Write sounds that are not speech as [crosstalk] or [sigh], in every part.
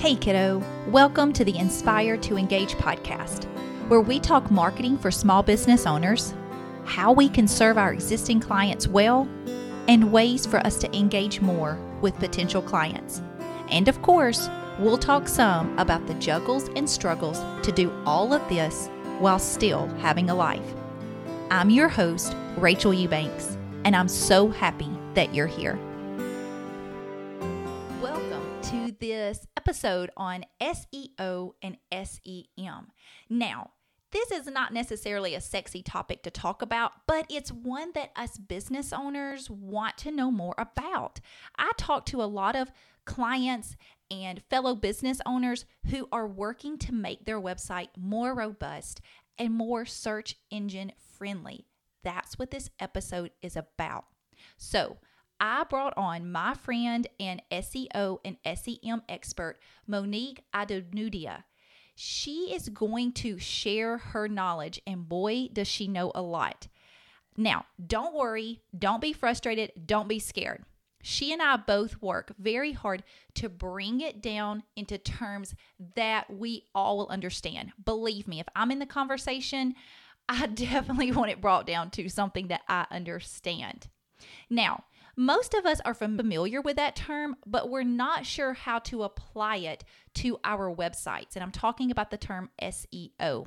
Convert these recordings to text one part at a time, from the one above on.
Hey, kiddo. Welcome to the Inspire to Engage podcast, where we talk marketing for small business owners, how we can serve our existing clients well, and ways for us to engage more with potential clients. And of course, we'll talk some about the juggles and struggles to do all of this while still having a life. I'm your host, Rachel Eubanks, and I'm so happy that you're here. Welcome to this episode on SEO and SEM. Now, this is not necessarily a sexy topic to talk about, but it's one that us business owners want to know more about. I talk to a lot of clients and fellow business owners who are working to make their website more robust and more search engine friendly. That's what this episode is about. So, I brought on my friend and SEO and SEM expert, Monique Adonudia. She is going to share her knowledge, and boy, does she know a lot. Now, don't worry, don't be frustrated, don't be scared. She and I both work very hard to bring it down into terms that we all will understand. Believe me, if I'm in the conversation, I [laughs] definitely want it brought down to something that I understand. Now, most of us are familiar with that term, but we're not sure how to apply it to our websites. And I'm talking about the term SEO.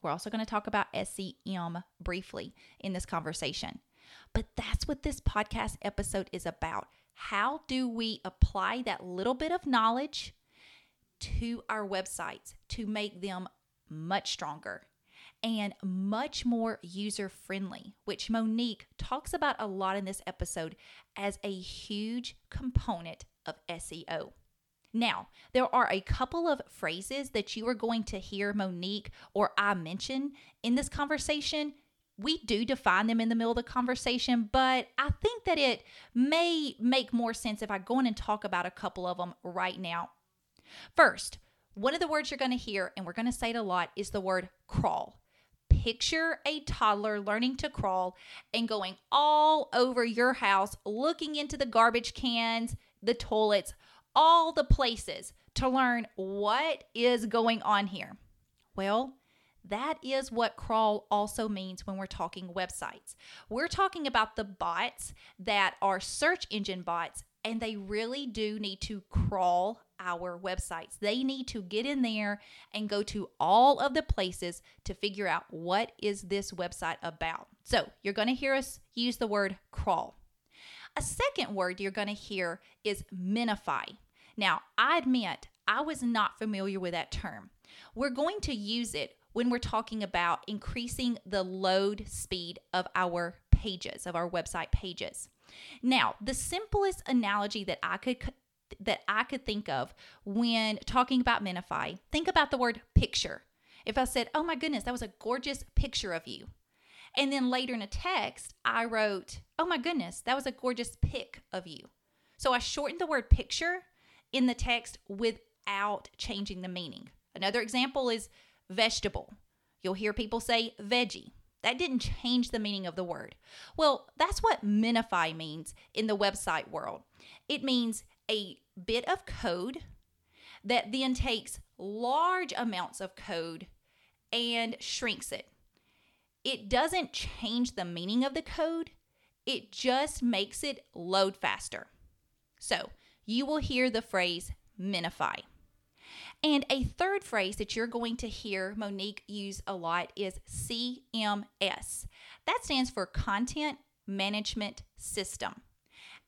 We're also going to talk about SEM briefly in this conversation. But that's what this podcast episode is about. How do we apply that little bit of knowledge to our websites to make them much stronger and much more user friendly, which Monique talks about a lot in this episode as a huge component of SEO. Now, there are a couple of phrases that you are going to hear Monique or I mention in this conversation. We do define them in the middle of the conversation, but I think that it may make more sense if I go in and talk about a couple of them right now. First, one of the words you're going to hear, and we're going to say it a lot, is the word crawl. Picture a toddler learning to crawl and going all over your house, looking into the garbage cans, the toilets, all the places to learn what is going on here. Well, that is what crawl also means when we're talking websites. We're talking about the bots that are search engine bots, and they really do need to crawl our websites. They need to get in there and go to all of the places to figure out what is this website about. So, you're going to hear us use the word crawl. A second word you're going to hear is minify. Now, I admit I was not familiar with that term. We're going to use it when we're talking about increasing the load speed of our pages, of our website pages. Now, the simplest analogy that I could that I could think of when talking about Minify, think about the word picture. If I said, "Oh my goodness, that was a gorgeous picture of you." And then later in a text, I wrote, "Oh my goodness, that was a gorgeous pic of you." So I shortened the word picture in the text without changing the meaning. Another example is vegetable. You'll hear people say veggie. That didn't change the meaning of the word. Well, that's what minify means in the website world. It means a bit of code that then takes large amounts of code and shrinks it. It doesn't change the meaning of the code, it just makes it load faster. So you will hear the phrase minify. And a third phrase that you're going to hear Monique use a lot is CMS. That stands for Content Management System.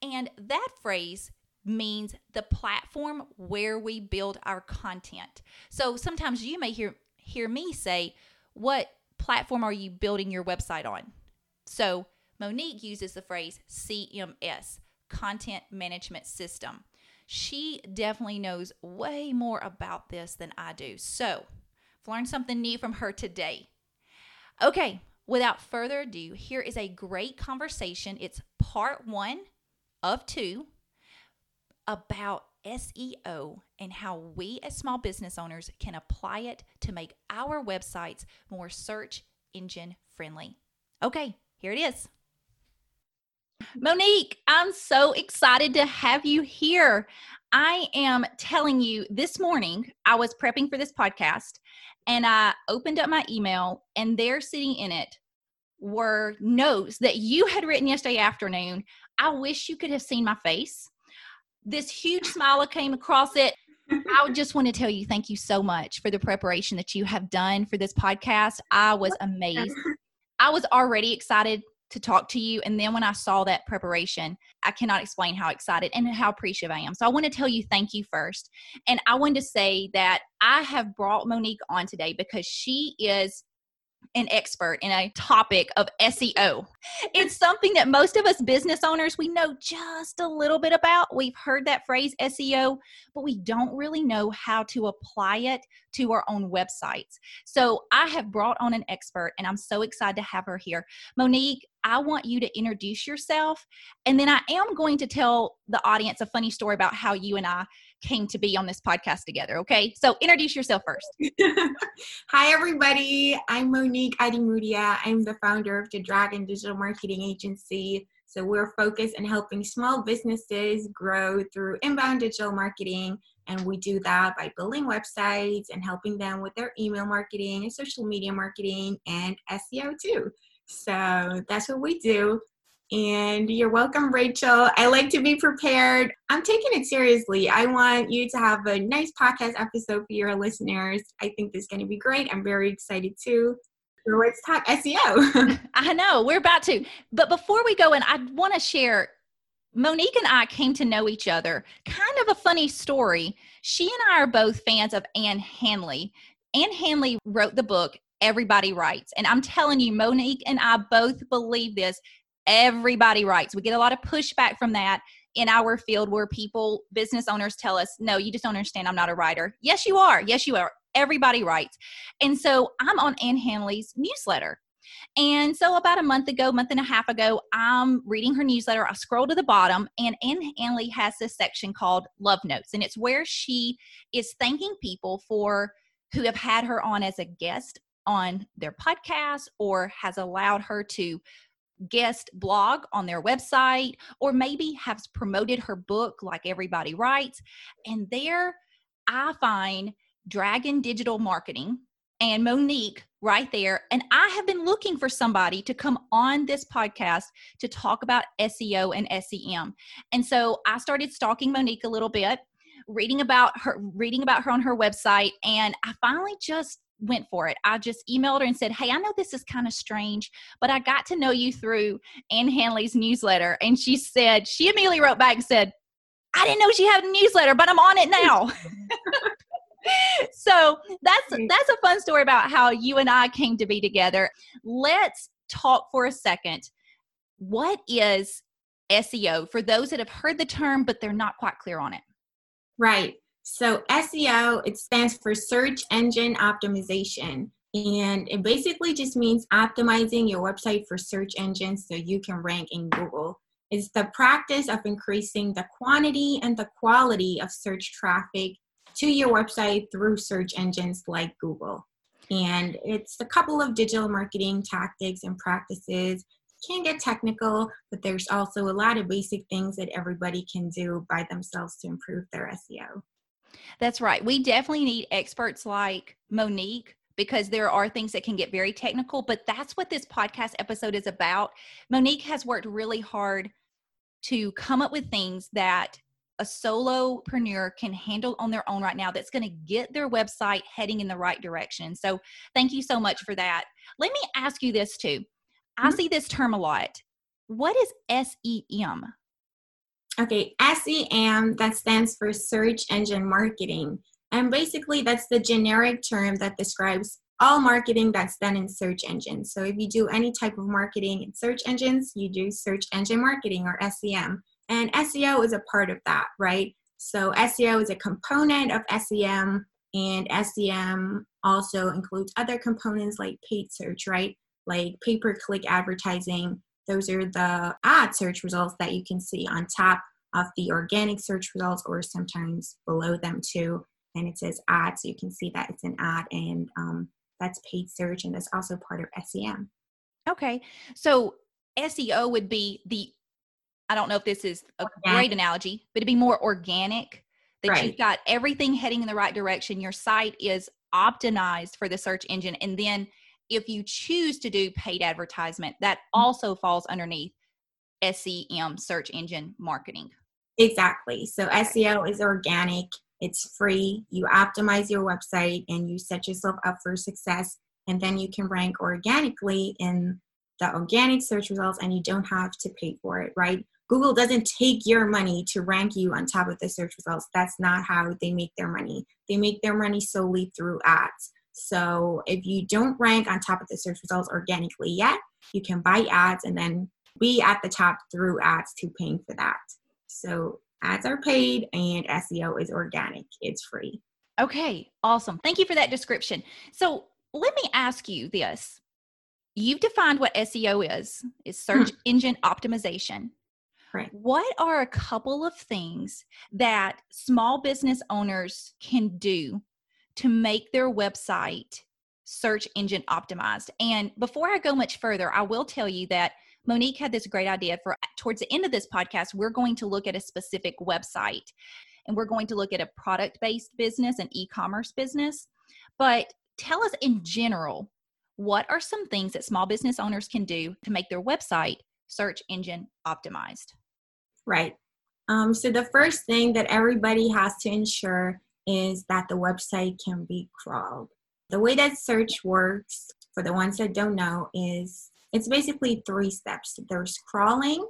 And that phrase means the platform where we build our content. So sometimes you may hear hear me say, "What platform are you building your website on?" So Monique uses the phrase CMS, Content Management System she definitely knows way more about this than I do. So, I've learned something new from her today. Okay, without further ado, here is a great conversation. It's part one of two about SEO and how we as small business owners can apply it to make our websites more search engine friendly. Okay, here it is. Monique, I'm so excited to have you here. I am telling you this morning, I was prepping for this podcast and I opened up my email, and there sitting in it were notes that you had written yesterday afternoon. I wish you could have seen my face. This huge smile came across it. I just want to tell you thank you so much for the preparation that you have done for this podcast. I was amazed. [laughs] I was already excited to talk to you. And then when I saw that preparation, I cannot explain how excited and how appreciative I am. So I want to tell you thank you first. And I want to say that I have brought Monique on today because she is an expert in a topic of SEO. It's something that most of us business owners we know just a little bit about. We've heard that phrase SEO, but we don't really know how to apply it to our own websites. So I have brought on an expert and I'm so excited to have her here. Monique, I want you to introduce yourself and then I am going to tell the audience a funny story about how you and I came to be on this podcast together. Okay. So introduce yourself first. [laughs] Hi, everybody. I'm Monique Adimudia. I'm the founder of the Dragon Digital Marketing Agency. So we're focused on helping small businesses grow through inbound digital marketing. And we do that by building websites and helping them with their email marketing and social media marketing and SEO too. So that's what we do. And you're welcome, Rachel. I like to be prepared. I'm taking it seriously. I want you to have a nice podcast episode for your listeners. I think this is going to be great. I'm very excited too. So let's talk SEO. [laughs] I know, we're about to. But before we go in, I want to share Monique and I came to know each other. Kind of a funny story. She and I are both fans of Ann Handley. Ann Handley wrote the book Everybody Writes. And I'm telling you, Monique and I both believe this everybody writes. We get a lot of pushback from that in our field where people, business owners tell us, no, you just don't understand. I'm not a writer. Yes, you are. Yes, you are. Everybody writes. And so I'm on Ann Handley's newsletter. And so about a month ago, month and a half ago, I'm reading her newsletter. I scroll to the bottom, and Ann Handley has this section called Love Notes. And it's where she is thanking people for who have had her on as a guest on their podcast or has allowed her to guest blog on their website or maybe has promoted her book like everybody writes. And there i find dragon digital marketing and monique right there. And i have been looking for somebody to come on this podcast to talk about seo and sem and so i started stalking monique a little bit reading about her reading about her on her website and i finally just went for it. I just emailed her and said, Hey, I know this is kind of strange, but I got to know you through Ann Handley's newsletter. And she said, She immediately wrote back and said, I didn't know she had a newsletter, but I'm on it now. [laughs] so that's that's a fun story about how you and I came to be together. Let's talk for a second. What is SEO for those that have heard the term but they're not quite clear on it? Right. So SEO, it stands for search engine optimization. And it basically just means optimizing your website for search engines so you can rank in Google. It's the practice of increasing the quantity and the quality of search traffic to your website through search engines like Google. And it's a couple of digital marketing tactics and practices. Can get technical, but there's also a lot of basic things that everybody can do by themselves to improve their SEO. That's right. We definitely need experts like Monique because there are things that can get very technical, but that's what this podcast episode is about. Monique has worked really hard to come up with things that a solopreneur can handle on their own right now that's going to get their website heading in the right direction. So, thank you so much for that. Let me ask you this too. I mm-hmm. see this term a lot. What is SEM? Okay, SEM, that stands for search engine marketing. And basically, that's the generic term that describes all marketing that's done in search engines. So if you do any type of marketing in search engines, you do search engine marketing or SEM. And SEO is a part of that, right? So SEO is a component of SEM, and SEM also includes other components like paid search, right? Like pay per click advertising. Those are the ad search results that you can see on top of the organic search results or sometimes below them too. And it says ad, so you can see that it's an ad and um, that's paid search and that's also part of SEM. Okay. So SEO would be the I don't know if this is a organic. great analogy, but to be more organic, that right. you've got everything heading in the right direction. Your site is optimized for the search engine. And then if you choose to do paid advertisement, that mm-hmm. also falls underneath SEM, search engine marketing. Exactly. So SEO is organic, it's free. You optimize your website and you set yourself up for success. And then you can rank organically in the organic search results and you don't have to pay for it, right? Google doesn't take your money to rank you on top of the search results. That's not how they make their money. They make their money solely through ads. So if you don't rank on top of the search results organically yet, you can buy ads and then be at the top through ads to paying for that. So ads are paid and SEO is organic. It's free. Okay, awesome. Thank you for that description. So let me ask you this. You've defined what SEO is, is search hmm. engine optimization. Right. What are a couple of things that small business owners can do to make their website search engine optimized? And before I go much further, I will tell you that Monique had this great idea for towards the end of this podcast, we're going to look at a specific website and we're going to look at a product based business, an e commerce business. But tell us in general, what are some things that small business owners can do to make their website search engine optimized? Right. Um, so the first thing that everybody has to ensure is that the website can be crawled. The way that search works, for the ones that don't know, is it's basically three steps. There's crawling,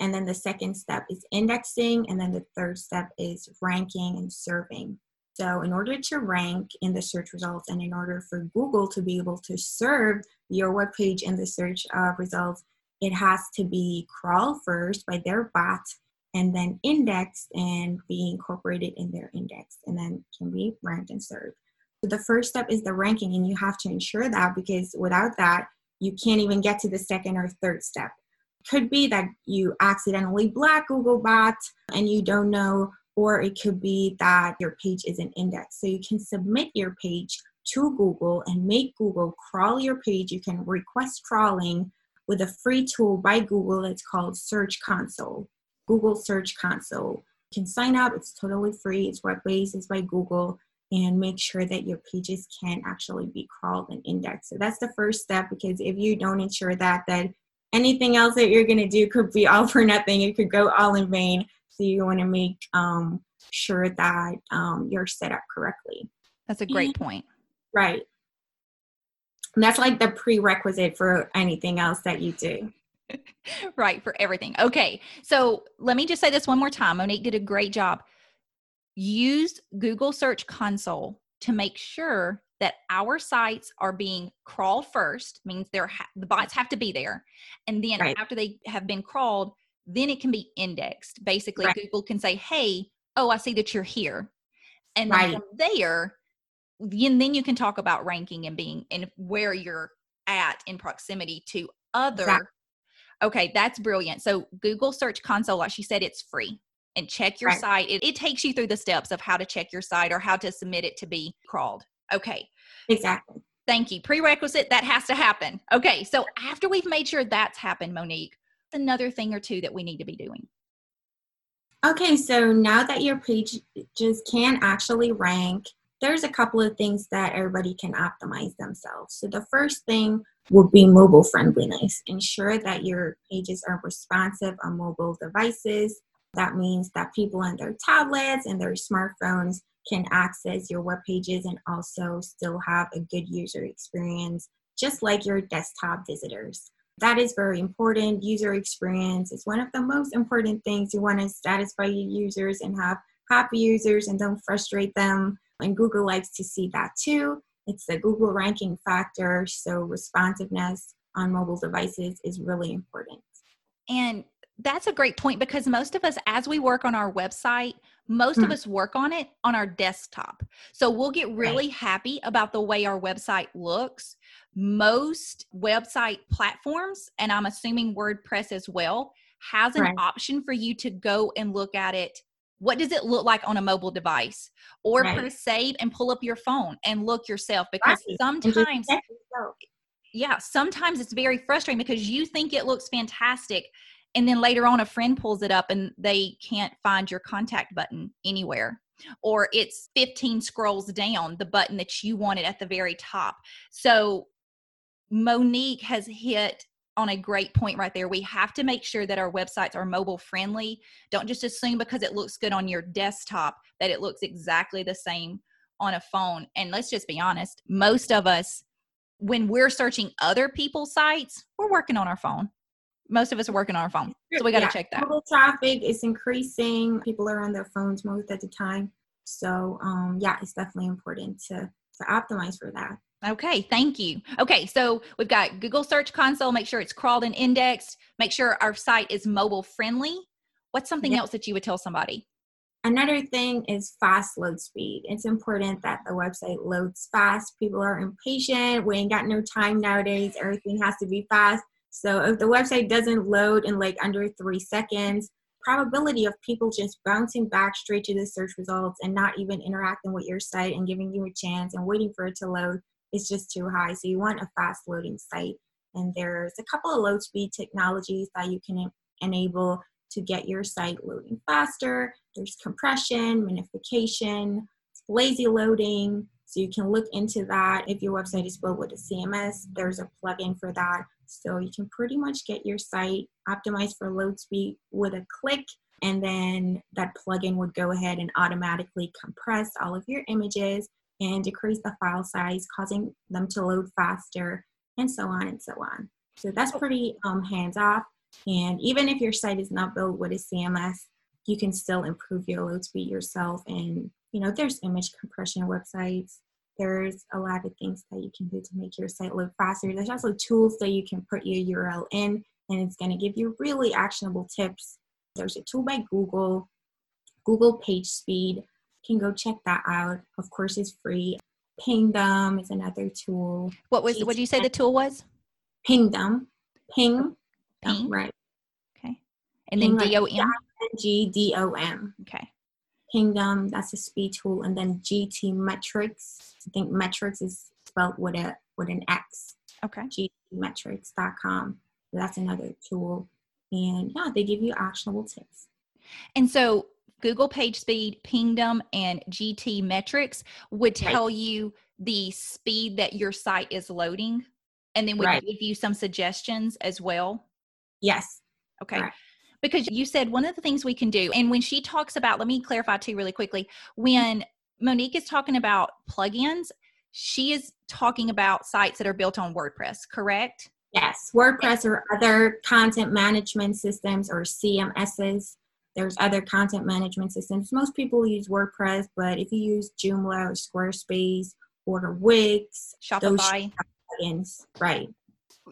and then the second step is indexing, and then the third step is ranking and serving. So, in order to rank in the search results and in order for Google to be able to serve your web page in the search uh, results, it has to be crawled first by their bot and then indexed and be incorporated in their index and then can be ranked and served. So the first step is the ranking, and you have to ensure that because without that, you can't even get to the second or third step. Could be that you accidentally block Googlebot and you don't know, or it could be that your page isn't indexed. So you can submit your page to Google and make Google crawl your page. You can request crawling with a free tool by Google. It's called Search Console, Google Search Console. You can sign up, it's totally free, it's web based, it's by Google, and make sure that your pages can actually be crawled and indexed. So that's the first step because if you don't ensure that, then anything else that you're going to do could be all for nothing. It could go all in vain. So you want to make um, sure that um, you're set up correctly. That's a great point. Right. And that's like the prerequisite for anything else that you do. [laughs] right, for everything. Okay. So let me just say this one more time. Monique did a great job. Use Google Search Console to make sure that our sites are being crawled first means they're ha- the bots have to be there and then right. after they have been crawled then it can be indexed basically right. google can say hey oh i see that you're here and right. from there then, then you can talk about ranking and being and where you're at in proximity to other exactly. Okay that's brilliant so google search console like she said it's free and check your site it, it takes you through the steps of how to check your site or how to submit it to be crawled Okay. Exactly. Thank you. Prerequisite that has to happen. Okay. So after we've made sure that's happened, Monique, another thing or two that we need to be doing. Okay, so now that your pages can actually rank, there's a couple of things that everybody can optimize themselves. So the first thing would be mobile friendliness. Ensure that your pages are responsive on mobile devices. That means that people on their tablets and their smartphones can access your web pages and also still have a good user experience, just like your desktop visitors. That is very important. User experience is one of the most important things. You want to satisfy your users and have happy users and don't frustrate them. And Google likes to see that too. It's the Google ranking factor. So responsiveness on mobile devices is really important. And that's a great point because most of us, as we work on our website, most mm. of hmm. us work on it on our desktop. So we'll get really right. happy about the way our website looks. Most website platforms, and I'm assuming WordPress as well, has an right. option for you to go and look at it. What does it look like on a mobile device? Or right. press save and pull up your phone and look yourself because sometimes yeah, sometimes it's very frustrating because you think it looks fantastic and then later on a friend pulls it up and they can't find your contact button anywhere or it's 15 scrolls down the button that you wanted at the very top so monique has hit on a great point right there we have to make sure that our websites are mobile friendly don't just assume because it looks good on your desktop that it looks exactly the same on a phone and let's just be honest most of us when we're searching other people's sites we're working on our phone most of us are working on our phone. So we got to yeah. check that. Mobile traffic is increasing. People are on their phones most of the time. So um, yeah, it's definitely important to to optimize for that. Okay, thank you. Okay, so we've got Google Search Console. Make sure it's crawled and indexed. Make sure our site is mobile friendly. What's something else that you would tell somebody? Another thing is fast load speed. It's important that the website loads fast. People are impatient. We ain't got no time nowadays. Everything has to be fast. So if the website doesn't load in like under three seconds, probability of people just bouncing back straight to the search results and not even interacting with your site and giving you a chance and waiting for it to load is just too high. So you want a fast loading site. And there's a couple of load speed technologies that you can enable to get your site loading faster. There's compression, minification, lazy loading. So you can look into that. If your website is built with a CMS, there's a plugin for that. So you can pretty much get your site optimized for load speed with a click, and then that plugin would go ahead and automatically compress all of your images and decrease the file size, causing them to load faster, and so on and so on. So that's pretty um, hands off. And even if your site is not built with a CMS, you can still improve your load speed yourself. And you know, there's image compression websites there's a lot of things that you can do to make your site look faster. There's also tools that you can put your URL in, and it's going to give you really actionable tips. There's a tool by Google, Google Page Speed. Can go check that out. Of course, it's free. Pingdom is another tool. What was? What did you say the tool was? Pingdom. Ping. Ping. right. Okay. And then D O M. G D O M. Okay. Pingdom, that's a speed tool, and then GTmetrix. I think metrics is spelled with a with an X. Okay. GTmetrix.com. That's another tool, and yeah, they give you actionable tips. And so Google Page Speed, Pingdom, and GTmetrix would tell right. you the speed that your site is loading, and then would right. give you some suggestions as well. Yes. Okay. Right because you said one of the things we can do, and when she talks about, let me clarify too really quickly, when Monique is talking about plugins, she is talking about sites that are built on WordPress, correct? Yes, WordPress or other content management systems or CMSs. There's other content management systems. Most people use WordPress, but if you use Joomla or Squarespace or Wix, Shopify, plugins, right?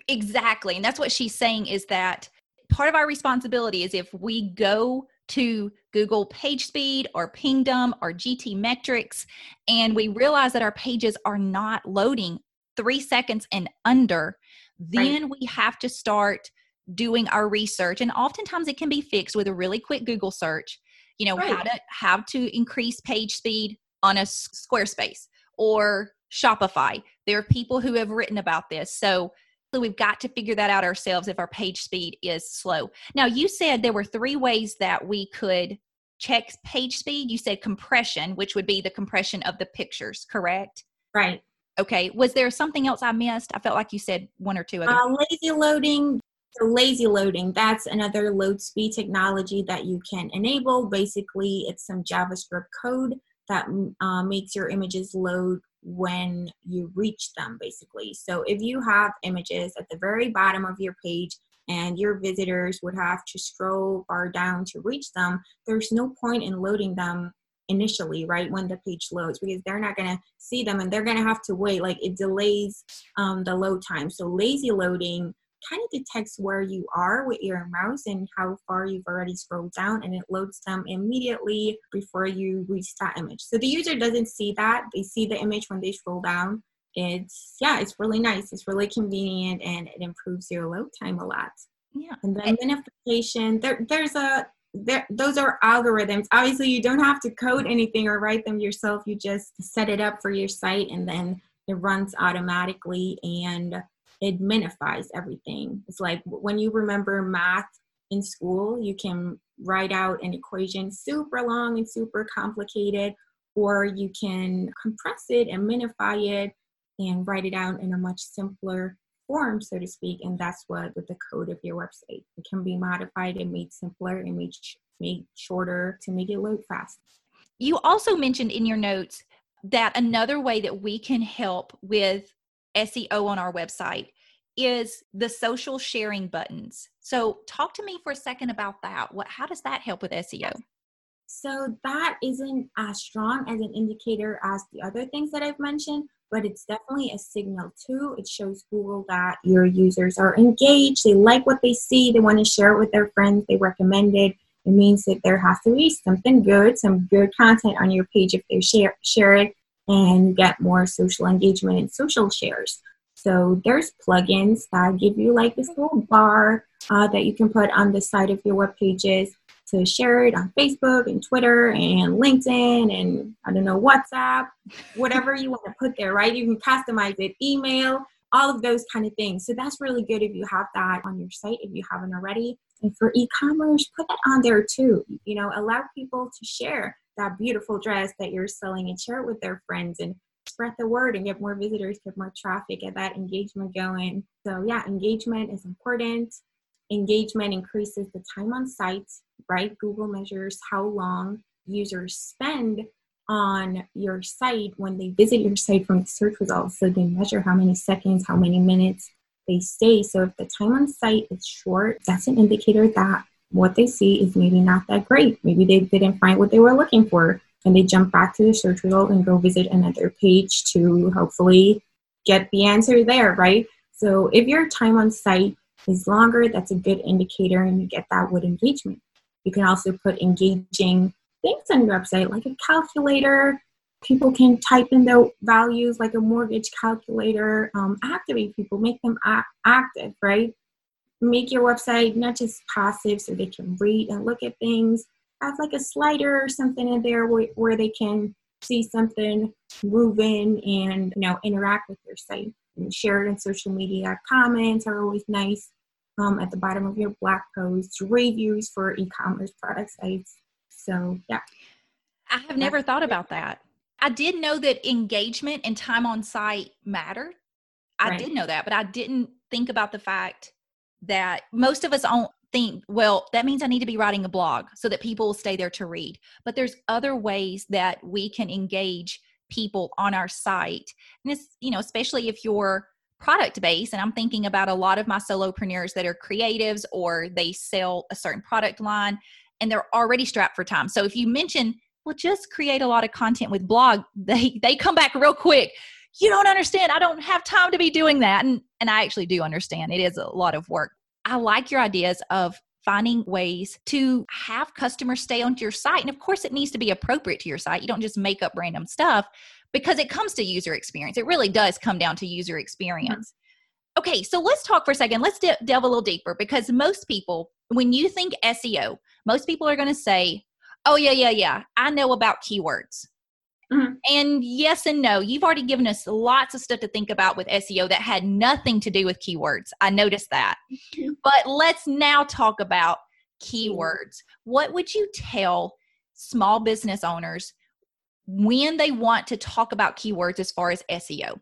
Exactly, and that's what she's saying is that part of our responsibility is if we go to Google PageSpeed or Pingdom or GTmetrix, and we realize that our pages are not loading three seconds and under, then right. we have to start doing our research. And oftentimes it can be fixed with a really quick Google search. You know, right. how to how to increase page speed on a Squarespace or Shopify. There are people who have written about this. So we've got to figure that out ourselves if our page speed is slow. Now, you said there were three ways that we could check page speed. You said compression, which would be the compression of the pictures, correct? Right. Okay. Was there something else I missed? I felt like you said one or two other. Uh, lazy loading. So lazy loading, that's another load speed technology that you can enable. Basically, it's some JavaScript code that uh, makes your images load when you reach them basically. So if you have images at the very bottom of your page and your visitors would have to scroll far down to reach them there's no point in loading them initially right when the page loads because they're not going to see them and they're going to have to wait. Like it delays um, the load time. So lazy loading kind of detects where you are with your mouse and how far you've already scrolled down and it loads them immediately before you reach that image. So the user doesn't see that. They see the image when they scroll down. It's yeah, it's really nice. It's really convenient and it improves your load time a lot. Yeah. And then minification, there there's a there, those are algorithms. Obviously, you don't have to code anything or write them yourself. You just set it up for your site and then it runs automatically and it minifies everything. It's like when you remember math in school, you can write out an equation super long and super complicated, or you can compress it and minify it and write it out in a much simpler form, so to speak. And that's what with the code of your website. It can be modified and made simpler and made, made shorter to make it load fast. You also mentioned in your notes that another way that we can help with SEO on our website is the social sharing buttons. So talk to me for a second about that. What how does that help with SEO? So that isn't as strong as an indicator as the other things that I've mentioned, but it's definitely a signal too. It shows Google that your users are engaged, they like what they see, they want to share it with their friends, they recommend it. It means that there has to be something good, some good content on your page if they share share it and you get more social engagement and social shares. So there's plugins that give you like this little bar uh, that you can put on the side of your web pages to share it on Facebook and Twitter and LinkedIn and I don't know, WhatsApp, whatever you want to put there, right? You can customize it, email, all of those kind of things. So that's really good if you have that on your site, if you haven't already. And for e commerce, put that on there too. You know, allow people to share that beautiful dress that you're selling and share it with their friends and spread the word and get more visitors, get more traffic, get that engagement going. So, yeah, engagement is important. Engagement increases the time on site, right? Google measures how long users spend on your site when they visit your site from the search results. So, they measure how many seconds, how many minutes they stay. So, if the time on site is short, that's an indicator that what they see is maybe not that great. Maybe they didn't find what they were looking for and they jump back to the search result and go visit another page to hopefully get the answer there, right? So if your time on site is longer, that's a good indicator and you get that with engagement. You can also put engaging things on your website like a calculator. People can type in their values like a mortgage calculator, um, activate people, make them a- active, right? Make your website not just passive so they can read and look at things have like a slider or something in there where, where they can see something move in and you know interact with your site. And share it on social media comments are always nice um, at the bottom of your blog posts reviews for e-commerce product sites. So yeah. I have never thought about that. I did know that engagement and time on site mattered. I right. did know that but i didn't think about the fact that most of us don't think, well, that means I need to be writing a blog so that people will stay there to read. But there's other ways that we can engage people on our site. And it's, you know, especially if you're product based and i'm thinking about a lot of my solopreneurs that are creatives or they sell a certain product line and they're already strapped for time so if you mention well just create a lot of content with blog [laughs] they they come back real quick you don't understand. I don't have time to be doing that. And and i actually do understand. It is a lot of work. I like your ideas of finding ways to have customers stay onto your site. And of course it needs to be appropriate to your site. You don't just make up random stuff because it comes to user experience. It really does come down to user experience. Mm-hmm. okay so let's talk for a second. Let's de- delve a little deeper because most people when you think seo most people are going to say oh yeah yeah yeah. I know about keywords Mm-hmm. And yes and no. You've already given us lots of stuff to think about with SEO that had nothing to do with keywords. I noticed that. Mm-hmm. But let's now talk about keywords. What would you tell small business owners when they want to talk about keywords as far as SEO?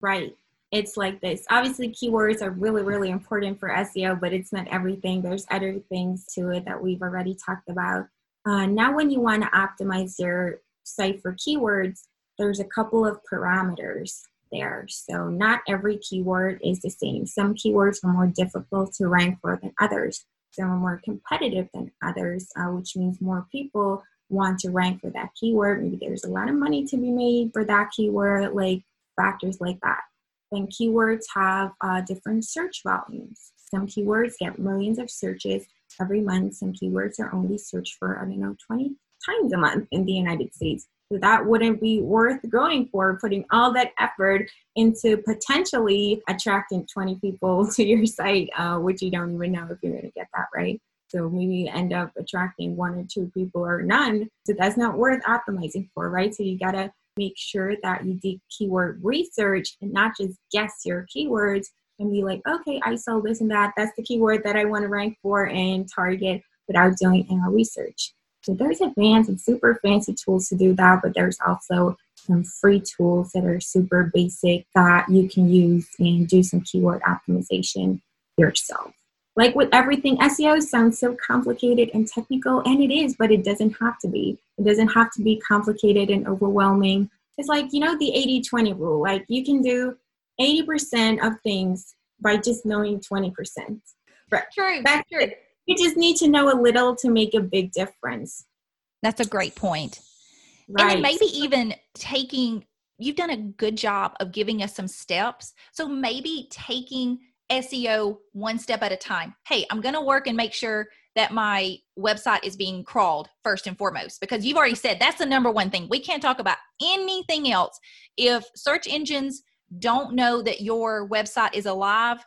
Right. It's like this. Obviously, keywords are really, really important for SEO, but it's not everything. There's other things to it that we've already talked about. Uh, now, when you want to optimize your site for keywords, there's a couple of parameters there. So not every keyword is the same. Some keywords are more difficult to rank for than others. Some are more competitive than others, uh, which means more people want to rank for that keyword. Maybe there's a lot of money to be made for that keyword, like factors like that. Then keywords have uh, different search volumes. Some keywords get millions of searches every month. Some keywords are only searched for, I don't know, 20 times a month in the United States. So that wouldn't be worth going for, putting all that effort into potentially attracting 20 people [laughs] to your site, uh, which you don't even know if you're going to get that right. So maybe you end up attracting one or two people or none. So that's not worth optimizing for, right? So you got to make sure that you do keyword research and not just guess your keywords, and be like, okay, I sell this and that. That's the keyword that I want to rank for and target without doing any research. So there's advanced and super fancy tools to do that, but there's also some free tools that are super basic that you can use and do some keyword optimization yourself. Like with everything, SEO sounds so complicated and technical, and it is, but it doesn't have to be. It doesn't have to be complicated and overwhelming. It's like, you know, the 80 20 rule. Like you can do 80% of things by just knowing 20%. Right. True. That's true. It. You just need to know a little to make a big difference. That's a great point. Right. And maybe even taking, you've done a good job of giving us some steps. So maybe taking SEO one step at a time. Hey, I'm going to work and make sure that my website is being crawled first and foremost because you've already said that's the number one thing. We can't talk about anything else. If search engines don't know that your website is alive,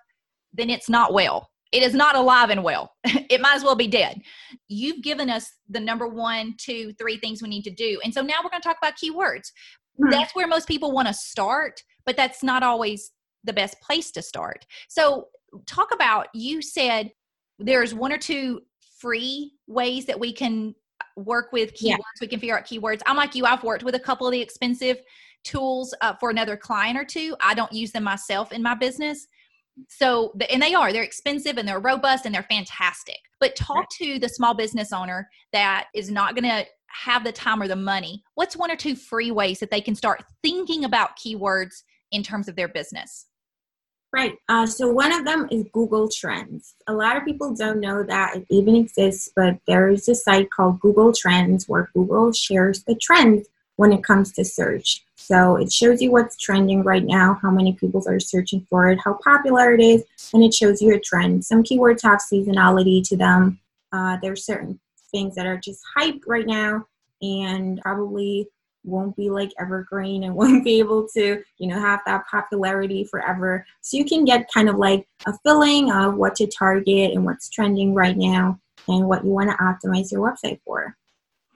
then it's not well. It is not alive and well. [laughs] it might as well be dead. You've given us the number one, two, three things we need to do. And so now we're going to talk about keywords. Mm-hmm. That's where most people want to start, but that's not always the best place to start. So, talk about you said there's one or two free ways that we can work with keywords. Yeah. We can figure out keywords. I'm like you, I've worked with a couple of the expensive tools uh, for another client or two. I don't use them myself in my business. So, and they are, they're expensive and they're robust and they're fantastic. But talk to the small business owner that is not going to have the time or the money. What's one or two free ways that they can start thinking about keywords in terms of their business? Right. Uh, so one of them is Google Trends. A lot of people don't know that it even exists, but there is a site called Google Trends where Google shares the trends when it comes to search. So it shows you what's trending right now, how many people are searching for it, how popular it is, and it shows you a trend. Some keywords have seasonality to them. Uh, there are certain things that are just hype right now and probably won't be like evergreen and [laughs] won't be able to you know have that popularity forever so you can get kind of like a feeling of what to target and what's trending right now and what you want to optimize your website for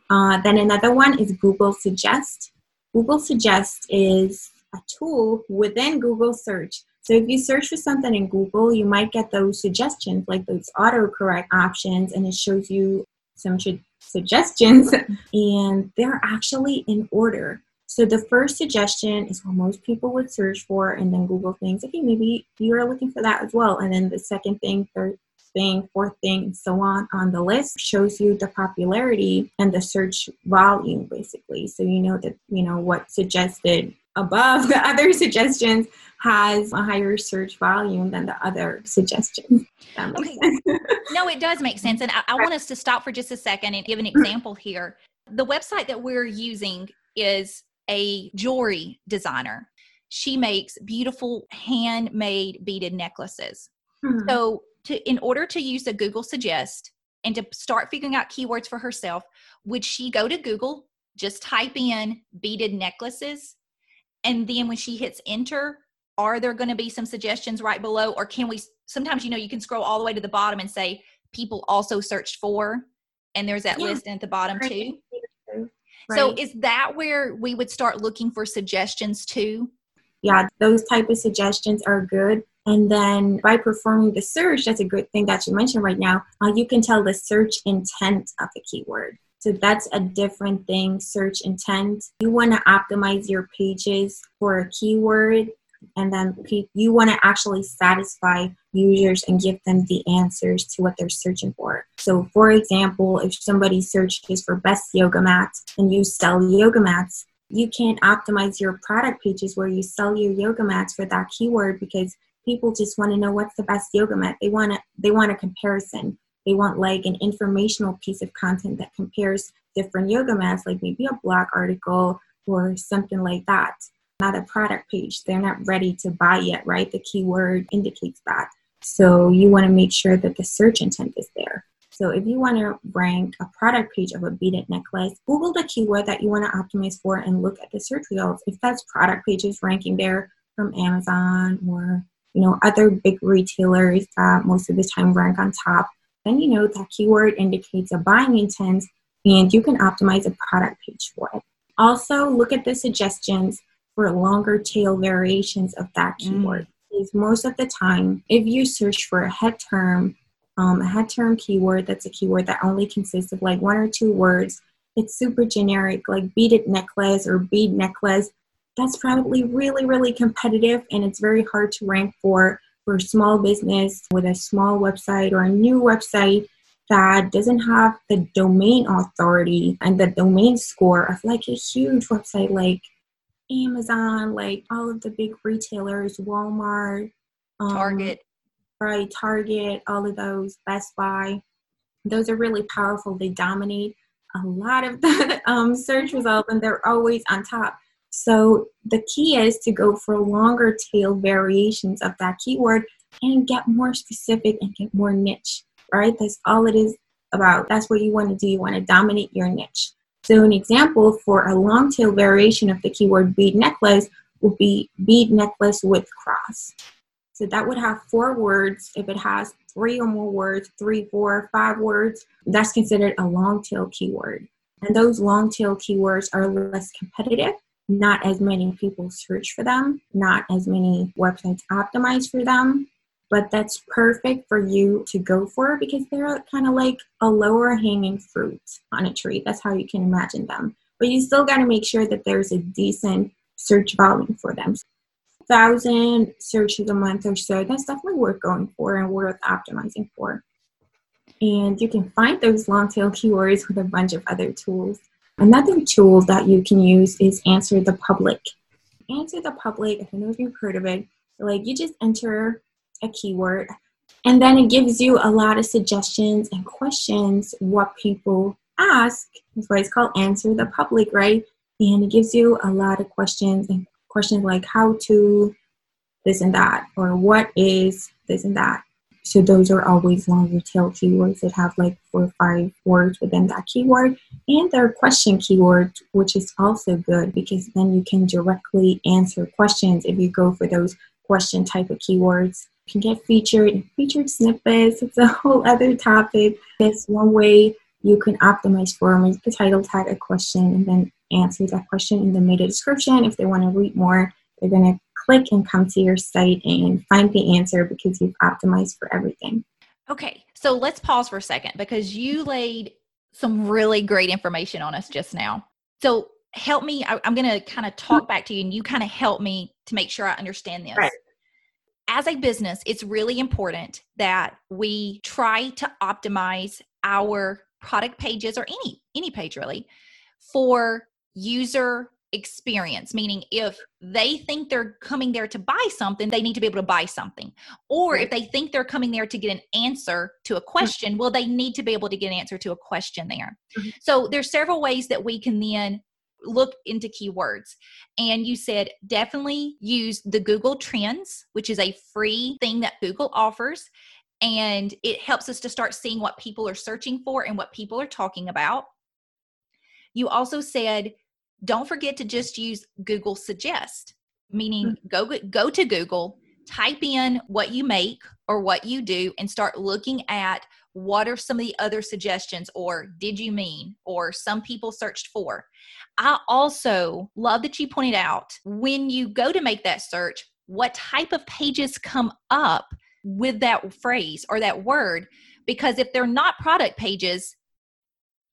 uh, then another one is google suggest google suggest is a tool within google search so if you search for something in google you might get those suggestions like those autocorrect options and it shows you some suggestions [laughs] and they're actually in order. So the first suggestion is what most people would search for, and then Google thinks, okay, maybe you're looking for that as well. And then the second thing, third thing, fourth thing, and so on on the list shows you the popularity and the search volume, basically. So you know that you know what suggested above [laughs] the other suggestions has a higher search volume than the other suggestions. Okay. [laughs] no, it does make sense. And I, I want us to stop for just a second and give an example here. The website that we're using is a jewelry designer. She makes beautiful handmade beaded necklaces. Mm-hmm. So, to, in order to use the Google Suggest and to start figuring out keywords for herself, would she go to Google, just type in beaded necklaces, and then when she hits enter, are there going to be some suggestions right below? Or can we sometimes you know you can scroll all the way to the bottom and say people also searched for and there's that yeah. list at the bottom too. Right. so is that where we would start looking for suggestions too? Yeah those type of suggestions are good and then by performing the search that's a good thing that you mentioned right now uh, you can tell the search intent of the keyword so that's a different thing, search intent. You want to optimize your pages for a keyword and then you want to actually satisfy users and give them the answers to what they're searching for. So, for example, if somebody searches for best yoga mats and you sell yoga mats, you can't optimize your product pages where you sell your yoga mats for that keyword because people just want to know what's the best yoga mat. They want to they want a comparison. They want like an informational piece of content that compares different yoga mats, like maybe a blog article or something like that not a product page. They're not ready to buy yet, right? The keyword indicates that. So you want to make sure that the search intent is there. So if you want to rank a product page of a beaded necklace, Google the keyword that you want to optimize for and look at the search results. If that's product pages ranking there from Amazon or you know other big retailers that most of the time rank on top, then you know that keyword indicates a buying intent and you can optimize a product page for it. Also, look at the suggestions for longer tail variations of that mm. keyword. Mm. is most of the time, if you search for a head term, um, a head term keyword that's a keyword that only consists of like one or two words, it's super generic, like beaded necklace or bead necklace. That's probably really, really competitive and it's very hard to rank for for a small business with a small website or a new website that doesn't have the domain authority and the domain score of like a huge website like Amazon, like all of the big retailers, Walmart, um, Target, right? Target, all of those, Best Buy. Those are really powerful. They dominate a lot of [laughs] the um, search results, and they're always on top. So the key is to go for longer tail variations of that keyword and get more specific and get more niche. Right? That's all it is about. That's what you want to do. You want to dominate your niche. So an example for a long tail variation of the keyword bead necklace would be bead necklace with cross. So that would have four words. If it has three or more words, three, four, five words, that's considered a long tail keyword. And those long tail keywords are less competitive. Not as many people search for them, not as many websites optimize for them but that's perfect for you to go for because they're kind of like a lower hanging fruit on a tree. That's how you can imagine them. But you still got to make sure that there's a decent search volume for them. Thousand searches a month or so, that's definitely worth going for and worth optimizing for. And you can find those long tail [laughs] keywords with a bunch of other tools. Another tool that you can use is Answer the Public. Answer the Public, I don't know if you've heard of it, like you just enter a keyword. And then it gives you a lot of suggestions and questions what people ask. That's why it's called Answer the Public, right? And it gives you a lot of questions and questions like how to this and that, or what is this and that. So those are always longer tail keywords that have like four or five words within that keyword. And there are question keywords, which is also good because then you can directly answer questions if you go for those question type of keywords You can get featured featured snippets. It's a whole other topic. That's one way you can optimize for is the title tag a question and then answer that question in the meta description. If they want to read more, they're to click and come to your site and find the answer because you've optimized for everything. Okay, so let's pause for a second because you laid some really great information on us just now. So help me, I, am going to kind of talk back to you and you kind of help me to make sure I understand this. Right as a business, it's really important that we try to optimize our product pages or any any page really for user experience meaning if they think they're coming there to buy something they need to be able to buy something or if they think they're coming there to get an answer to a mm-hmm. question well they need to be able to get an answer to a question there mm-hmm. so there's several ways that we can then look into keywords. And you said definitely use the Google Trends, which is a free thing that Google offers. And it helps us to start seeing what people are searching for and what people are talking about. You also said, don't forget to just use Google Suggest, meaning mm-hmm. go go to Google, type in what you make or what you do, and start looking at what are some of the other suggestions or did you mean or some people searched for i also love that you pointed out when you go to make that search what type of pages come up with that phrase or that word because if they're not product pages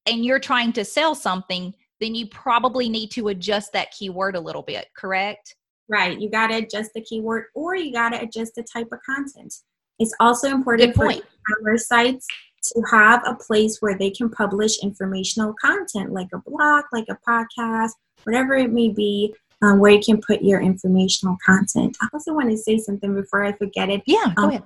and you're trying to sell something then you probably need to adjust that keyword a little bit correct right you got to adjust the keyword or you got to adjust the type of content it's also important for e-commerce sites to have a place where they can publish informational content, like a blog, like a podcast, whatever it may be, um, where you can put your informational content. I also want to say something before I forget it. Yeah, go um, ahead.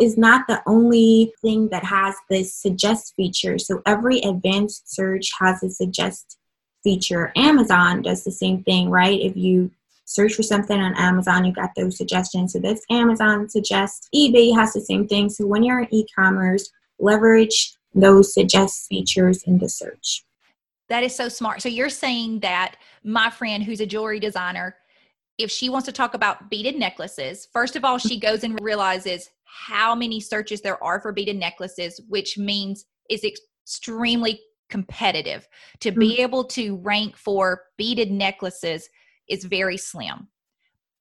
Is not the only thing that has this suggest feature. So every advanced search has a suggest feature. Amazon does the same thing, right? If you search for something on Amazon, you got those suggestions. So this Amazon suggests, eBay has the same thing. So when you're in e-commerce, leverage those suggest features in the search. That is so smart. So you're saying that my friend who's a jewelry designer, if she wants to talk about beaded necklaces, first of all, she goes and realizes how many searches there are for beaded necklaces, which means it's extremely competitive. To be mm-hmm. able to rank for beaded necklaces is very slim.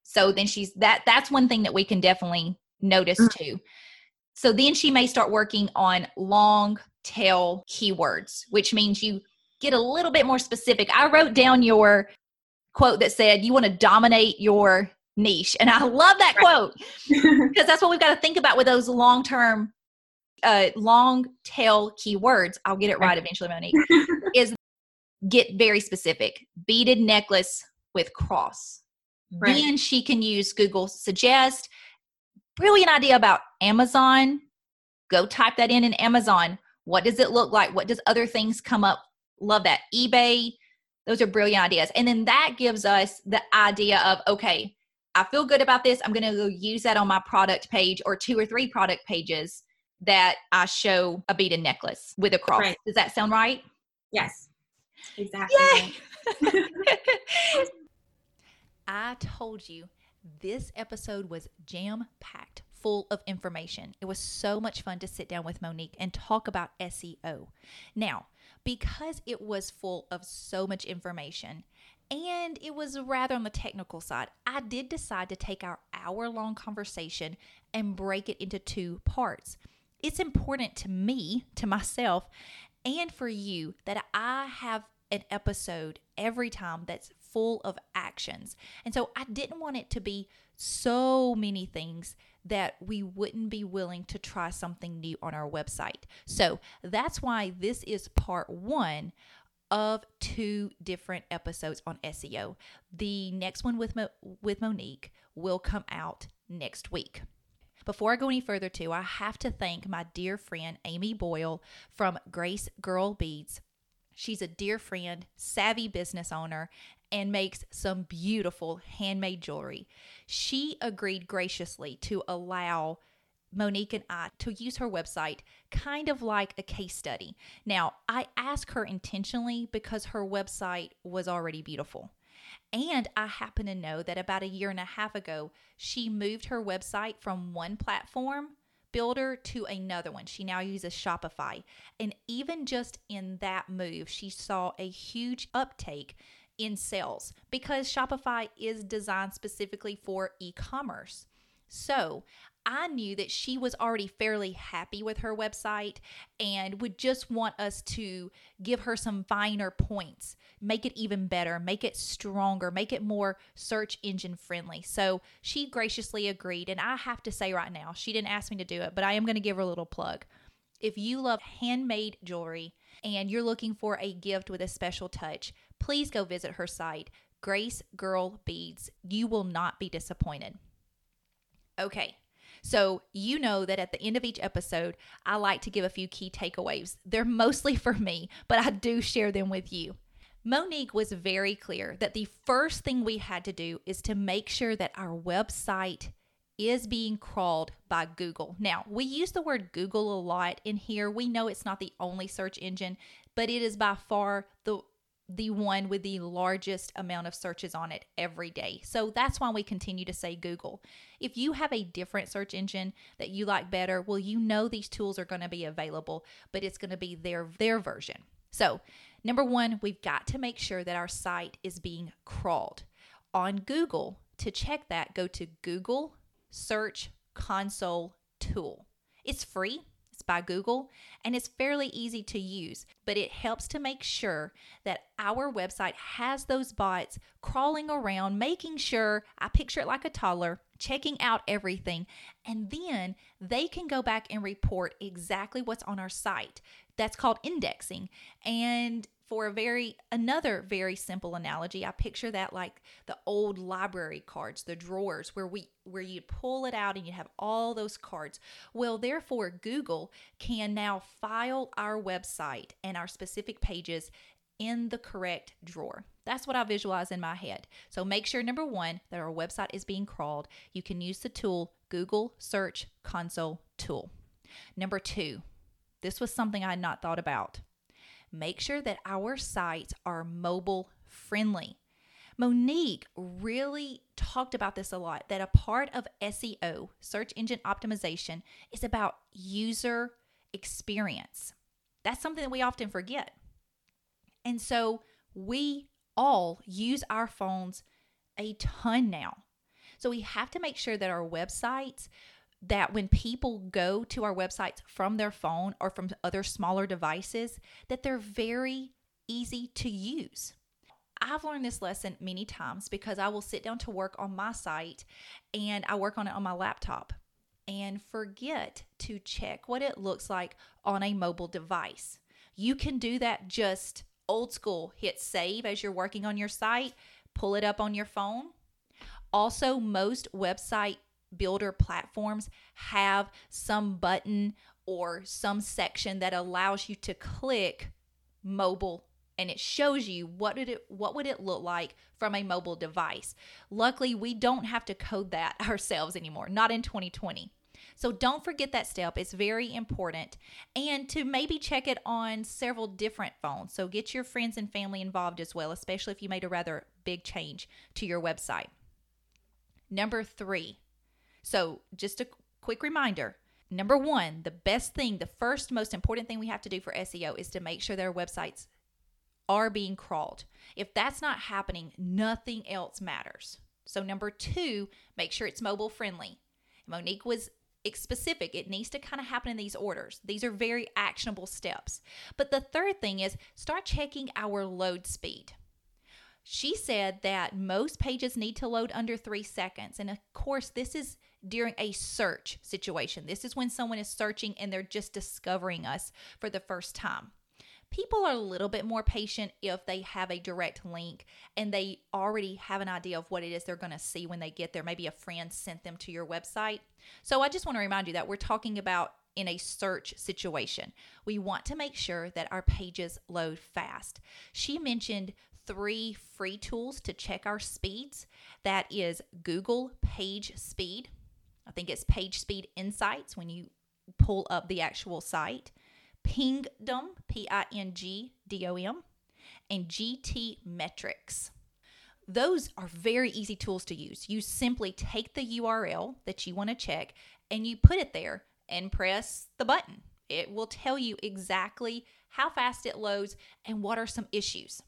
So then she's that that's one thing that we can definitely notice mm. too. So then she may start working on long tail keywords, which means you get a little bit more specific. I wrote down your quote that said you want to dominate your niche. And I love that quote because that's what we've got to think about with those long term, uh, long tail keywords. I'll get it right eventually, Monique. [laughs] is get very specific. Beaded necklace with cross. Right. Then she can use Google Suggest. Brilliant idea about Amazon. Go type that in in Amazon. What does it look like? What does other things come up? Love that. eBay. Those are brilliant ideas. And then that gives us the idea of okay, I feel good about this. I'm going to go use that on my product page or two or three product pages that I show a beaded necklace with a cross. Right. Does that sound right? Yes. Exactly. [laughs] I told you this episode was jam packed full of information. It was so much fun to sit down with Monique and talk about SEO. Now, because it was full of so much information and it was rather on the technical side, I did decide to take our hour long conversation and break it into two parts. It's important to me, to myself, and for you that I have an episode every time that's full of actions. And so I didn't want it to be so many things that we wouldn't be willing to try something new on our website. So that's why this is part one of two different episodes on SEO. The next one with Mo- with Monique will come out next week. Before I go any further, too, I have to thank my dear friend Amy Boyle from Grace Girl Beads. She's a dear friend, savvy business owner, and makes some beautiful handmade jewelry. She agreed graciously to allow Monique and I to use her website kind of like a case study. Now, I asked her intentionally because her website was already beautiful. And I happen to know that about a year and a half ago, she moved her website from one platform builder to another one. She now uses Shopify. And even just in that move, she saw a huge uptake in sales because Shopify is designed specifically for e commerce. So I knew that she was already fairly happy with her website and would just want us to give her some finer points, make it even better, make it stronger, make it more search engine friendly. So she graciously agreed. And I have to say right now, she didn't ask me to do it, but I am going to give her a little plug. If you love handmade jewelry and you're looking for a gift with a special touch, please go visit her site, Grace Girl Beads. You will not be disappointed. Okay, so, you know that at the end of each episode, I like to give a few key takeaways. They're mostly for me, but I do share them with you. Monique was very clear that the first thing we had to do is to make sure that our website is being crawled by Google. Now, we use the word Google a lot in here. We know it's not the only search engine, but it is by far the the one with the largest amount of searches on it every day. So that's why we continue to say Google. If you have a different search engine that you like better, well, you know these tools are going to be available, but it's going to be their their version. So, number 1, we've got to make sure that our site is being crawled. On Google, to check that, go to Google Search Console Tool. It's free by Google and it's fairly easy to use, but it helps to make sure that our website has those bots crawling around, making sure I picture it like a toddler, checking out everything, and then they can go back and report exactly what's on our site. That's called indexing. And for a very another very simple analogy i picture that like the old library cards the drawers where we where you'd pull it out and you have all those cards well therefore google can now file our website and our specific pages in the correct drawer. That's what I visualize in my head. So make sure, number one, that our website is being crawled. You can use the tool Google Search Console Tool. Number two, this was something I had not thought about make sure that our sites are mobile friendly. Monique really talked about this a lot that a part of SEO, search engine optimization, is about user experience. That's something that we often forget. And so we all use our phones a ton now. So we have to make sure that our websites that when people go to our websites from their phone or from other smaller devices that they're very easy to use. I've learned this lesson many times because I will sit down to work on my site and I work on it on my laptop and forget to check what it looks like on a mobile device. You can do that just old school. Hit save as you're working on your site, pull it up on your phone. Also, most website builder platforms have some button or some section that allows you to click mobile and it shows you what did it what would it look like from a mobile device. Luckily, we don't have to code that [laughs] ourselves anymore, not in 2020. So don't forget that step. It's very important. And to maybe check it on several different phones. So get your friends and family involved as well, especially if you made a rather big change to your website. Number three. So just a quick reminder. Number one, the best thing, the first most important thing we have to do for SEO is to make sure our websites are being crawled. If that's not happening, nothing else matters. So, number two, make sure it's mobile friendly. Monique was specific. It needs to kind of happen in these orders. These are very actionable steps. But the third thing is start checking our load speed. She said that most pages need to load under three seconds. And of course, this is during a search situation. This is when someone is searching and they're just discovering us for the first time people are a little bit more patient if they have a direct link and they already have an idea of what it is they're going to see when they get there. Maybe a friend sent them to your website. So I just want to remind you that we're talking about in a search situation. We want to make sure that our pages load fast. She mentioned three free tools to check our speeds. That is Google Page Speed. I think it's Page Speed Insights when you pull up the actual site. Pingdom, P I N G D O M, and GTmetrix. Those are very easy tools to use. You simply take the URL that you want to check and you put it there and press the button. It will tell you exactly how fast it loads and what are some issues.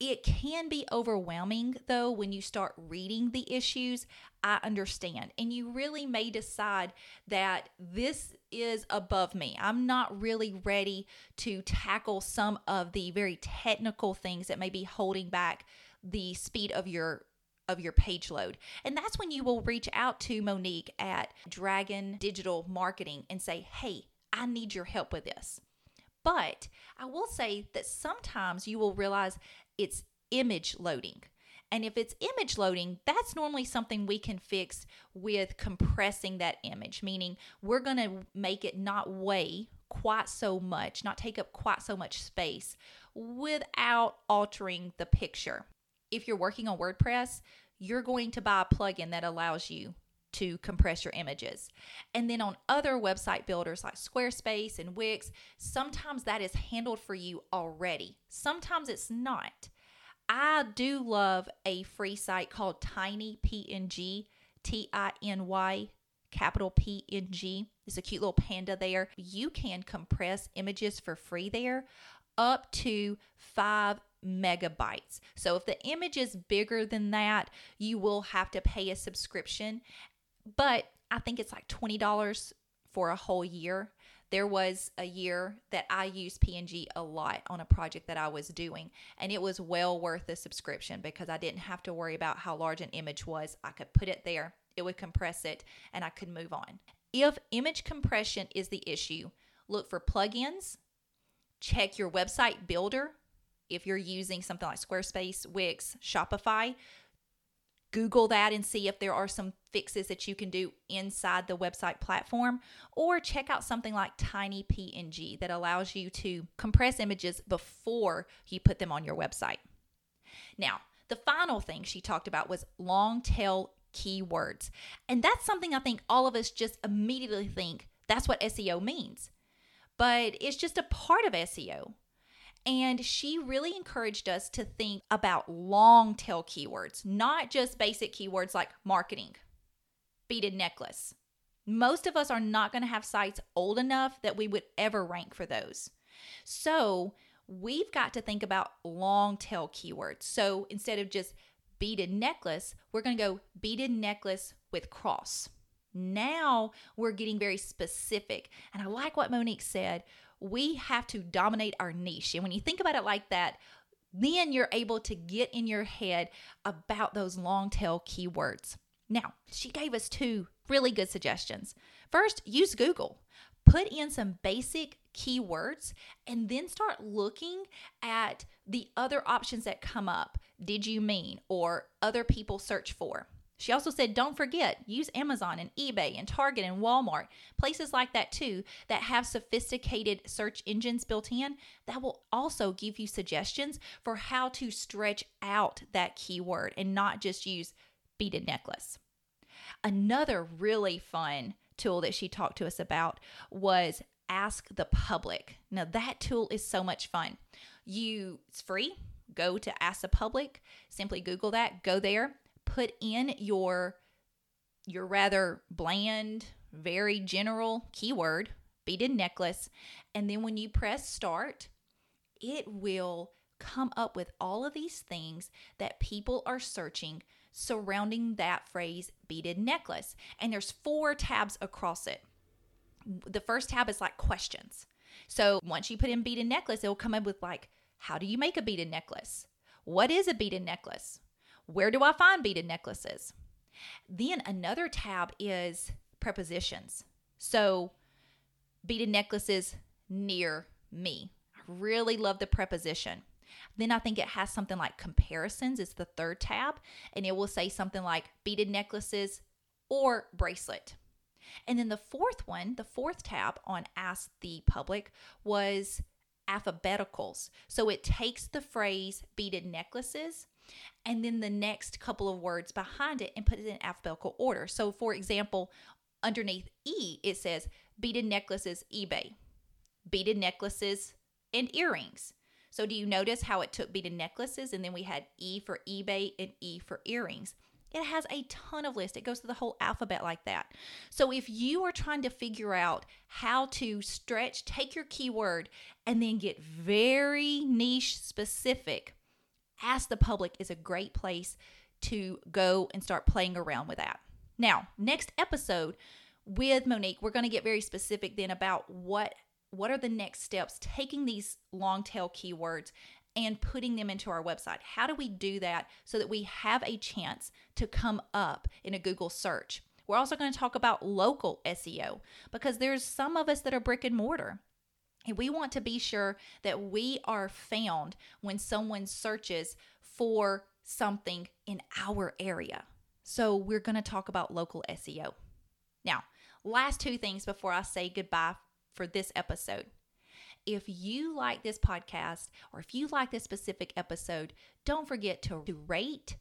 It can be overwhelming though when you start reading the issues. I understand. And you really may decide that this is above me. I'm not really ready to tackle some of the very technical things that may be holding back the speed of your of your page load. And that's when you will reach out to Monique at Dragon Digital Marketing and say, "Hey, I need your help with this." But I will say that sometimes you will realize it's image loading. And if it's image loading, that's normally something we can fix with compressing that image, meaning we're going to make it not weigh quite so much, not take up quite so much space without altering the picture. If you're working on WordPress, you're going to buy a plugin that allows you to compress your images. And then on other website builders like Squarespace and Wix, sometimes that is handled for you already. Sometimes it's not. I do love a free site called Tiny PNG, T I N Y capital PNG. It's a cute little panda there. You can compress images for free there up to five megabytes. So if the image is bigger than that, you will have to pay a subscription. But I think it's like $20 for a whole year. There was a year that I used PNG a lot on a project that I was doing, and it was well worth the subscription because I didn't have to worry about how large an image was. I could put it there, it would compress it, and I could move on. If image compression is the issue, look for plugins, check your website builder. If you're using something like Squarespace, Wix, Shopify, Google that and see if there are some fixes that you can do inside the website platform, or check out something like Tiny PNG that allows you to compress images before you put them on your website. Now, the final thing she talked about was long tail keywords. And that's something I think all of us just immediately think that's what SEO means. But it's just a part of SEO. And she really encouraged us to think about long tail keywords, not just basic keywords like marketing, beaded necklace. Most of us are not going to have sites old enough that we would ever rank for those. So we've got to think about long tail keywords. So instead of just beaded necklace, we're going to go beaded necklace with cross. Now we're getting very specific. And I like what Monique said. We have to dominate our niche. And when you think about it like that, then you're able to get in your head about those long tail keywords. Now, she gave us two really good suggestions. First, use Google. Put in some basic keywords and then start looking at the other options that come up. Did you mean or other people search for? She also said, don't forget, use Amazon and eBay and Target and Walmart, places like that too, that have sophisticated search engines built in that will also give you suggestions for how to stretch out that keyword and not just use beaded necklace. Another really fun tool that she talked to us about was Ask the Public. Now, that tool is so much fun. You, it's free. Go to Ask the Public, simply Google that, go there put in your your rather bland, very general keyword, beaded necklace, and then when you press start, it will come up with all of these things that people are searching surrounding that phrase beaded necklace. And there's four tabs across it. The first tab is like questions. So once you put in beaded necklace, it will come up with like, how do you make a beaded necklace? What is a beaded necklace? Where do I find beaded necklaces? Then another tab is prepositions. So, beaded necklaces near me. I really love the preposition. Then I think it has something like comparisons, it's the third tab, and it will say something like beaded necklaces or bracelet. And then the fourth one, the fourth tab on Ask the Public was alphabeticals. So it takes the phrase beaded necklaces and then the next couple of words behind it and put it in alphabetical order. So, for example, underneath E, it says beaded necklaces, eBay, beaded necklaces, and earrings. So, do you notice how it took beaded necklaces and then we had E for eBay and E for earrings? It has a ton of lists. It goes through the whole alphabet like that. So if you are trying to figure out how to stretch, take your keyword and then get very niche specific, Ask the Public is a great place to go and start playing around with that. Now, next episode with Monique, we're going to get very specific then about what what are the next steps taking these long tail keywords and putting them into our website. How do we do that so that we have a chance to come up in a Google search? We're also going to talk about local SEO because there's some of us that are brick and mortar and we want to be sure that we are found when someone searches for something in our area. So, we're going to talk about local SEO. Now, last two things before I say goodbye for this episode. If you like this podcast or if you like this specific episode, don't forget to rate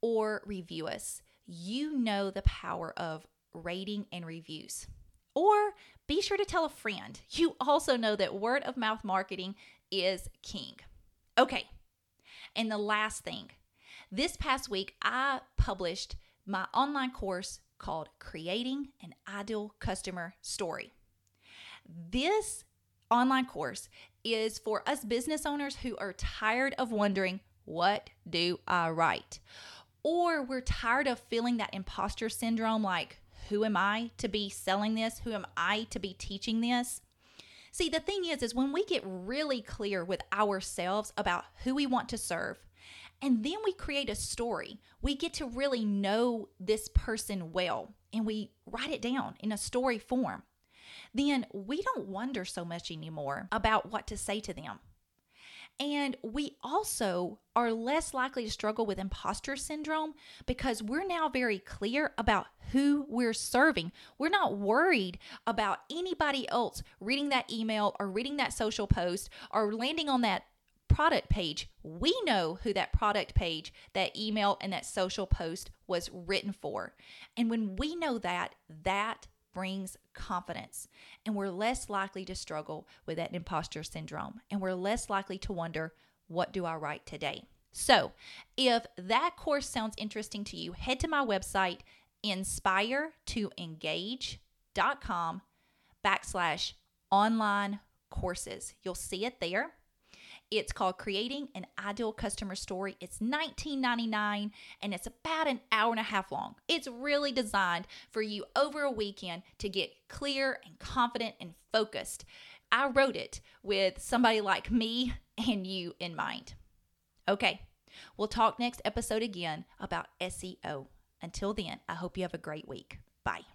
or review us. You know the power of rating and reviews. Or be sure to tell a friend. You also know that word of mouth marketing is king. Okay, and the last thing this past week, I published my online course called Creating an Ideal Customer Story. This online course is for us business owners who are tired of wondering, what do I write? Or we're tired of feeling that imposter syndrome like, who am I to be selling this? Who am I to be teaching this? See, the thing is is when we get really clear with ourselves about who we want to serve, and then we create a story, we get to really know this person well and we write it down in a story form. Then we don't wonder so much anymore about what to say to them. And we also are less likely to struggle with imposter syndrome because we're now very clear about who we're serving. We're not worried about anybody else reading that email or reading that social post or landing on that product page. We know who that product page, that email, and that social post was written for. And when we know that, that brings confidence. And we're less likely to struggle with that imposter syndrome. And we're less likely to wonder, what do I write today? So, if that course sounds interesting to you, head to my website, inspiretoengage.com backslash online courses. You'll see it there. It's called Creating an Ideal Customer Story. It's $19.99 and it's about an hour and a half long. It's really designed for you over a weekend to get clear and confident and focused. I wrote it with somebody like me and you in mind. Okay, we'll talk next episode again about SEO. Until then, I hope you have a great week. Bye.